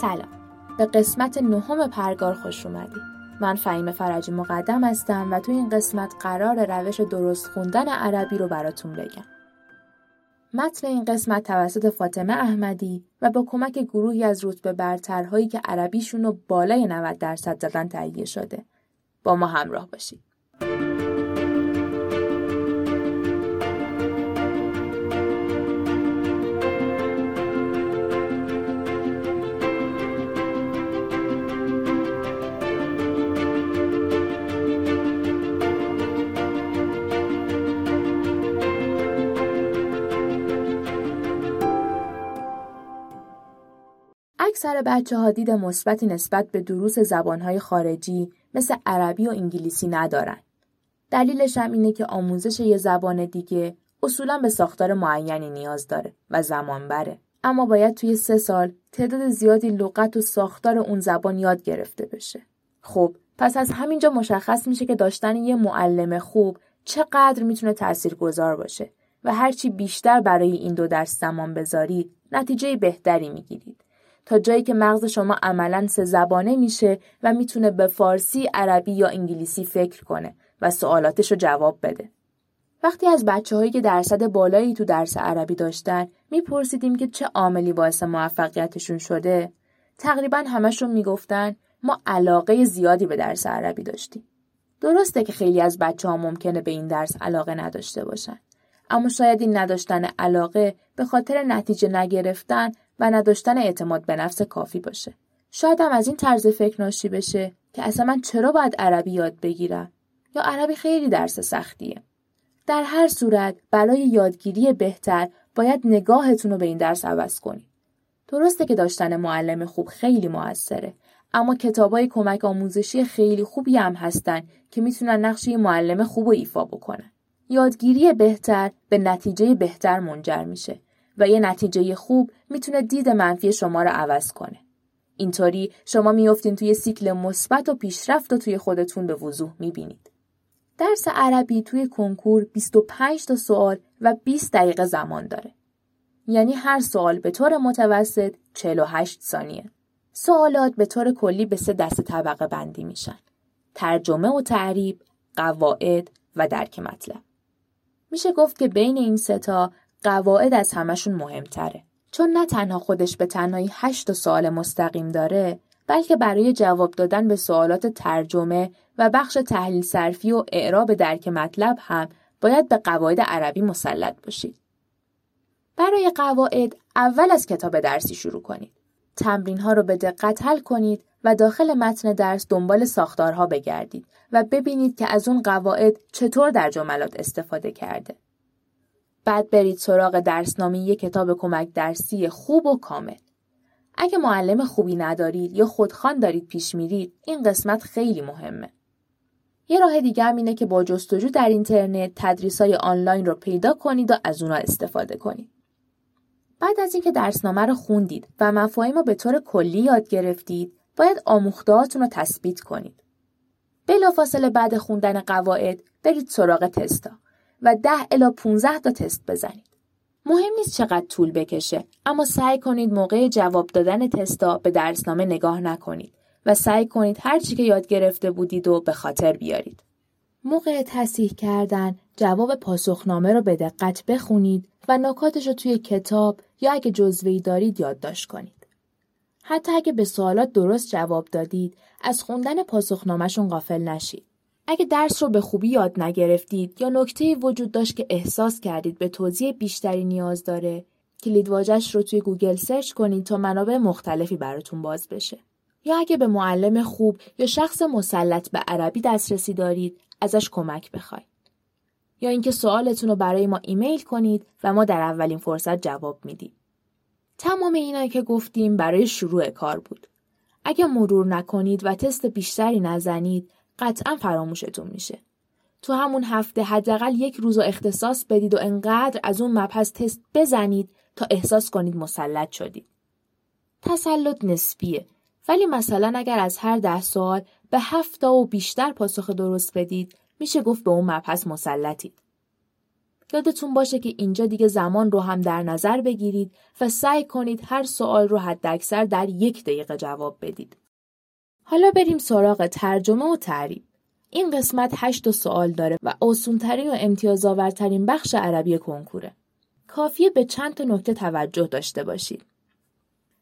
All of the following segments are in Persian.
سلام. به قسمت نهم پرگار خوش اومدید من فهیم فرجی مقدم هستم و تو این قسمت قرار روش درست خوندن عربی رو براتون بگم. متن این قسمت توسط فاطمه احمدی و با کمک گروهی از رتبه برترهایی که عربیشون رو بالای 90 درصد زدن تهیه شده. با ما همراه باشید. اکثر بچه ها دید مثبتی نسبت به دروس زبانهای خارجی مثل عربی و انگلیسی ندارن. دلیلش هم اینه که آموزش یه زبان دیگه اصولا به ساختار معینی نیاز داره و زمان بره. اما باید توی سه سال تعداد زیادی لغت و ساختار اون زبان یاد گرفته بشه. خب پس از همینجا مشخص میشه که داشتن یه معلم خوب چقدر می‌تونه تأثیر گذار باشه و هرچی بیشتر برای این دو درس زمان بذارید نتیجه بهتری می‌گیرید. تا جایی که مغز شما عملا سه زبانه میشه و می‌تونه به فارسی، عربی یا انگلیسی فکر کنه و سوالاتش رو جواب بده. وقتی از بچه هایی که درصد بالایی تو درس عربی داشتن میپرسیدیم که چه عاملی باعث موفقیتشون شده تقریبا همشون می‌گفتن ما علاقه زیادی به درس عربی داشتیم. درسته که خیلی از بچه ها ممکنه به این درس علاقه نداشته باشن. اما شاید این نداشتن علاقه به خاطر نتیجه نگرفتن و نداشتن اعتماد به نفس کافی باشه. شاید هم از این طرز فکر ناشی بشه که اصلا من چرا باید عربی یاد بگیرم یا عربی خیلی درس سختیه. در هر صورت برای یادگیری بهتر باید نگاهتون رو به این درس عوض کنید. درسته که داشتن معلم خوب خیلی موثره اما کتابای کمک آموزشی خیلی خوبی هم هستن که می‌تونن نقش معلم خوب و ایفا بکنن. یادگیری بهتر به نتیجه بهتر منجر میشه و یه نتیجه خوب می‌تونه دید منفی شما رو عوض کنه. اینطوری شما میافتین توی سیکل مثبت و پیشرفت و توی خودتون به وضوح می‌بینید. درس عربی توی کنکور 25 تا سوال و 20 دقیقه زمان داره. یعنی هر سوال به طور متوسط 48 ثانیه. سوالات به طور کلی به سه دسته طبقه بندی میشن. ترجمه و تعریب، قواعد و درک مطلب. میشه گفت که بین این ستا قواعد از همشون مهمتره. چون نه تنها خودش به تنهایی هشت سوال مستقیم داره بلکه برای جواب دادن به سوالات ترجمه و بخش تحلیل صرفی و اعراب درک مطلب هم باید به قواعد عربی مسلط باشید. برای قواعد اول از کتاب درسی شروع کنید. تمرین ها رو به دقت حل کنید و داخل متن درس دنبال ساختارها بگردید و ببینید که از اون قواعد چطور در جملات استفاده کرده. بعد برید سراغ درسنامه یک کتاب کمک درسی خوب و کامل. اگه معلم خوبی ندارید یا خودخوان دارید پیش میرید این قسمت خیلی مهمه. یه راه دیگه هم اینه که با جستجو در اینترنت تدریس های آنلاین رو پیدا کنید و از اونا استفاده کنید. بعد از اینکه درسنامه رو خوندید و مفاهیم رو به طور کلی یاد گرفتید، باید آموختهاتون رو تثبیت کنید. بلافاصله بعد خوندن قواعد برید سراغ تستا و 10 الا 15 تا تست بزنید. مهم نیست چقدر طول بکشه اما سعی کنید موقع جواب دادن تستا به درسنامه نگاه نکنید و سعی کنید هر چی که یاد گرفته بودید و به خاطر بیارید. موقع تصحیح کردن جواب پاسخنامه رو به دقت بخونید و نکاتش رو توی کتاب یا اگه جزوه‌ای دارید یادداشت کنید. حتی اگه به سوالات درست جواب دادید از خوندن پاسخنامهشون غافل نشید. اگه درس رو به خوبی یاد نگرفتید یا نکته وجود داشت که احساس کردید به توضیح بیشتری نیاز داره کلید واژش رو توی گوگل سرچ کنید تا منابع مختلفی براتون باز بشه. یا اگه به معلم خوب یا شخص مسلط به عربی دسترسی دارید ازش کمک بخواید. یا اینکه سوالتون رو برای ما ایمیل کنید و ما در اولین فرصت جواب میدیم. تمام اینا که گفتیم برای شروع کار بود. اگه مرور نکنید و تست بیشتری نزنید قطعا فراموشتون میشه. تو همون هفته حداقل یک روز رو اختصاص بدید و انقدر از اون مبحث تست بزنید تا احساس کنید مسلط شدید. تسلط نسبیه ولی مثلا اگر از هر ده سوال به هفت و بیشتر پاسخ درست بدید میشه گفت به اون مبحث مسلطید. یادتون باشه که اینجا دیگه زمان رو هم در نظر بگیرید و سعی کنید هر سوال رو حداکثر در یک دقیقه جواب بدید. حالا بریم سراغ ترجمه و تعریف. این قسمت هشت سوال داره و آسونترین و امتیازآورترین بخش عربی کنکوره. کافیه به چند تا نکته توجه داشته باشید.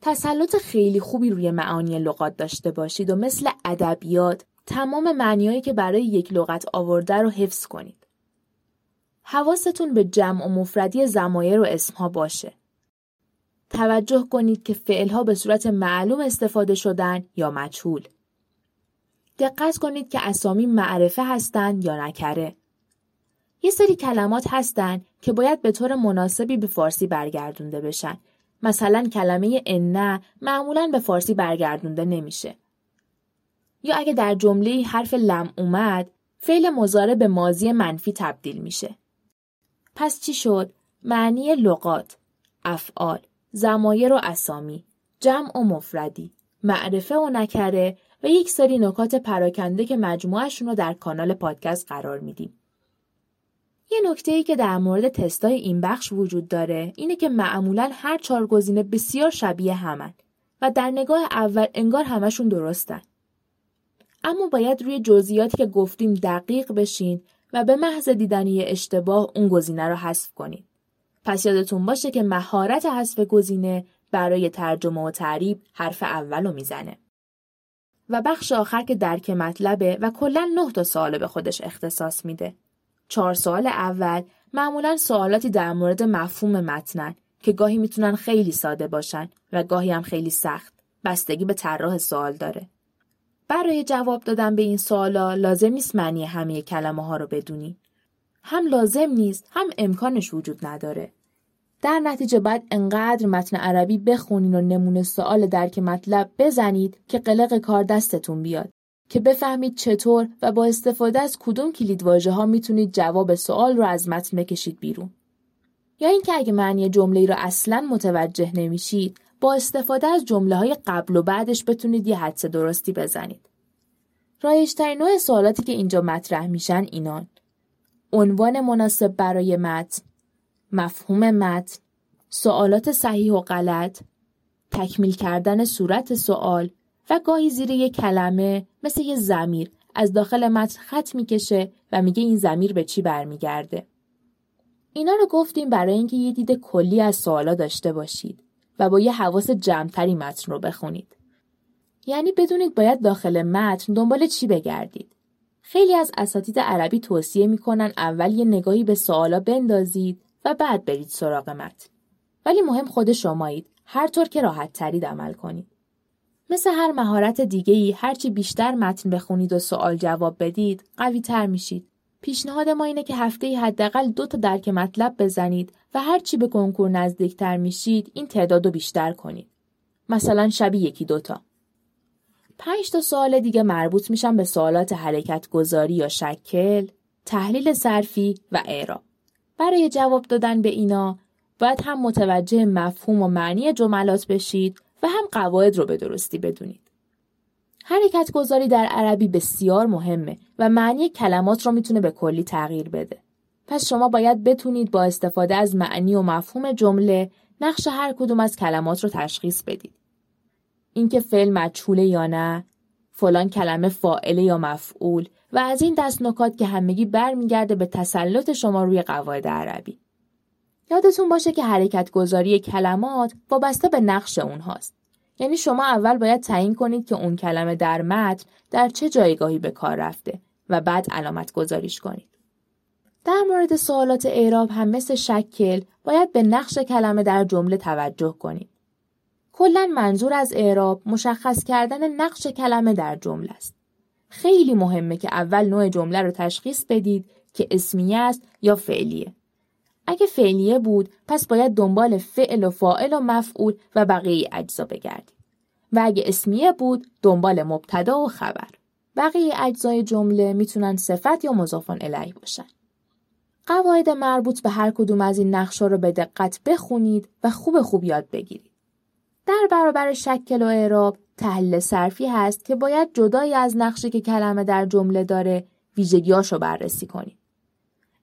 تسلط خیلی خوبی روی معانی لغات داشته باشید و مثل ادبیات تمام معنیهایی که برای یک لغت آورده رو حفظ کنید. حواستون به جمع و مفردی زمایر و اسمها باشه. توجه کنید که فعلها به صورت معلوم استفاده شدن یا مجهول. دقت کنید که اسامی معرفه هستند یا نکره. یه سری کلمات هستن که باید به طور مناسبی به فارسی برگردونده بشن. مثلا کلمه انه معمولا به فارسی برگردونده نمیشه. یا اگه در جمله حرف لم اومد، فعل مزاره به ماضی منفی تبدیل میشه. پس چی شد؟ معنی لغات، افعال، زمایر و اسامی، جمع و مفردی، معرفه و نکره و یک سری نکات پراکنده که مجموعشون رو در کانال پادکست قرار میدیم. یه نکته ای که در مورد تستای این بخش وجود داره اینه که معمولا هر چهار گزینه بسیار شبیه همن و در نگاه اول انگار همشون درستن. اما باید روی جزئیاتی که گفتیم دقیق بشین و به محض دیدن اشتباه اون گزینه رو حذف کنید. پس یادتون باشه که مهارت حذف گزینه برای ترجمه و تعریب حرف اول رو می‌زنه. و بخش آخر که درک مطلبه و کلا نه تا سوال به خودش اختصاص میده. چهار سوال اول معمولا سوالاتی در مورد مفهوم متنن که گاهی می‌تونن خیلی ساده باشن و گاهی هم خیلی سخت. بستگی به طراح سوال داره. برای جواب دادن به این سوالا لازم نیست معنی همه کلمه ها رو بدونی. هم لازم نیست هم امکانش وجود نداره. در نتیجه باید انقدر متن عربی بخونین و نمونه سوال درک مطلب بزنید که قلق کار دستتون بیاد که بفهمید چطور و با استفاده از کدوم کلید ها می‌تونید جواب سوال رو از متن بکشید بیرون. یا اینکه اگه معنی جمله رو اصلا متوجه نمیشید با استفاده از جمله های قبل و بعدش بتونید یه حدس درستی بزنید. رایشترین نوع سوالاتی که اینجا مطرح میشن اینان. عنوان مناسب برای متن، مفهوم متن، سوالات صحیح و غلط، تکمیل کردن صورت سوال و گاهی زیر یک کلمه مثل یه زمیر از داخل متن خط می‌کشه و میگه این زمیر به چی برمیگرده. اینا رو گفتیم برای اینکه یه دید کلی از سوالا داشته باشید و با یه حواس جمعتری متن رو بخونید. یعنی بدونید باید داخل متن دنبال چی بگردید. خیلی از اساتید عربی توصیه می‌کنن اول یه نگاهی به سوالا بندازید و بعد برید سراغ متن. ولی مهم خود شمایید. هر طور که راحت ترید عمل کنید. مثل هر مهارت دیگه ای هرچی بیشتر متن بخونید و سوال جواب بدید قوی تر میشید. پیشنهاد ما اینه که هفته حداقل دو تا درک مطلب بزنید و هرچی به کنکور نزدیکتر میشید این تعداد رو بیشتر کنید. مثلا شبی یکی دوتا. پنج تا سوال دیگه مربوط میشن به سوالات حرکت گذاری یا شکل، تحلیل صرفی و اعراب. برای جواب دادن به اینا باید هم متوجه مفهوم و معنی جملات بشید و هم قواعد رو به درستی بدونید. حرکت گذاری در عربی بسیار مهمه و معنی کلمات رو می‌تونه به کلی تغییر بده. پس شما باید بتونید با استفاده از معنی و مفهوم جمله نقش هر کدوم از کلمات رو تشخیص بدید. اینکه فعل مجهوله یا نه، فلان کلمه فاعله یا مفعول و از این دست نکات که همگی برمیگرده به تسلط شما روی قواعد عربی. یادتون باشه که حرکت گذاری کلمات وابسته به نقش اونهاست. یعنی شما اول باید تعیین کنید که اون کلمه در متن در چه جایگاهی به کار رفته و بعد علامت گذاریش کنید. در مورد سوالات اعراب هم مثل شکل باید به نقش کلمه در جمله توجه کنید. کلا منظور از اعراب مشخص کردن نقش کلمه در جمله است. خیلی مهمه که اول نوع جمله رو تشخیص بدید که اسمیه است یا فعلیه. اگه فعلیه بود پس باید دنبال فعل و فاعل و مفعول و بقیه اجزا بگردید. و اگه اسمیه بود دنبال مبتدا و خبر. بقیه اجزای جمله می‌تونن صفت یا مضافان الیه باشن. قواعد مربوط به هر کدوم از این نقشا رو به دقت بخونید و خوب خوب یاد بگیرید. در برابر شکل و اعراب تحلیل صرفی هست که باید جدای از نقشی که کلمه در جمله داره ویژگیاشو بررسی کنید.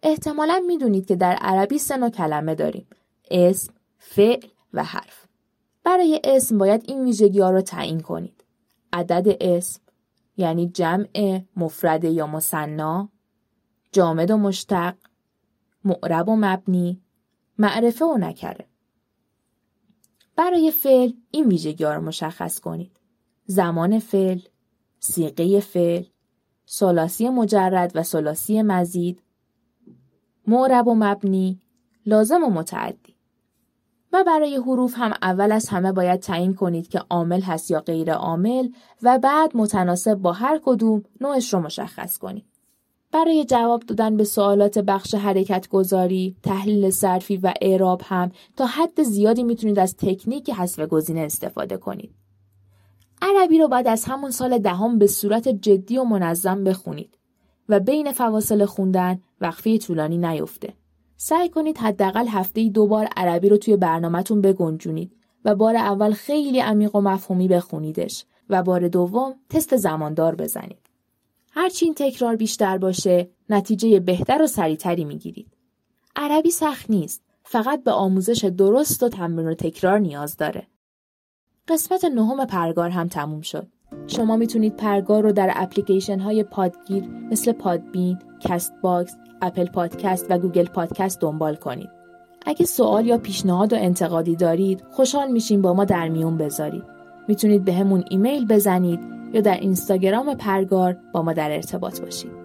احتمالا می‌دونید که در عربی سه نوع کلمه داریم. اسم، فعل و حرف. برای اسم باید این ویژگی ها رو تعیین کنید. عدد اسم یعنی جمع مفرد یا مصنا، جامد و مشتق، معرب و مبنی، معرفه و نکره. برای فعل این ویژگی ها رو مشخص کنید. زمان فعل، سیقه فعل، سلاسی مجرد و سلاسی مزید، معرب و مبنی، لازم و متعدی. و برای حروف هم اول از همه باید تعیین کنید که عامل هست یا غیر عامل و بعد متناسب با هر کدوم نوعش رو مشخص کنید. برای جواب دادن به سوالات بخش حرکت گذاری، تحلیل صرفی و اعراب هم تا حد زیادی می‌تونید از تکنیک حذف گزینه استفاده کنید. عربی رو باید از همون سال دهم به صورت جدی و منظم بخونید و بین فواصل خوندن وقفه طولانی نیفته. سعی کنید حداقل هفته دو بار عربی رو توی برنامهتون بگنجونید و بار اول خیلی عمیق و مفهومی بخونیدش و بار دوم تست زماندار بزنید. هرچی این تکرار بیشتر باشه نتیجه بهتر و سریعتری می‌گیرید. عربی سخت نیست. فقط به آموزش درست و تمرین و تکرار نیاز داره. قسمت نهم پرگار هم تموم شد. شما می‌تونید پرگار رو در اپلیکیشن های پادگیر مثل پادبین، Castbox، Apple Podcast و Google Podcast دنبال کنید. اگه سوال یا پیشنهاد و انتقادی دارید، خوشحال میشیم با ما در میون بذارید. می‌تونید به همون ایمیل بزنید یا در اینستاگرام پرگار با ما در ارتباط باشید.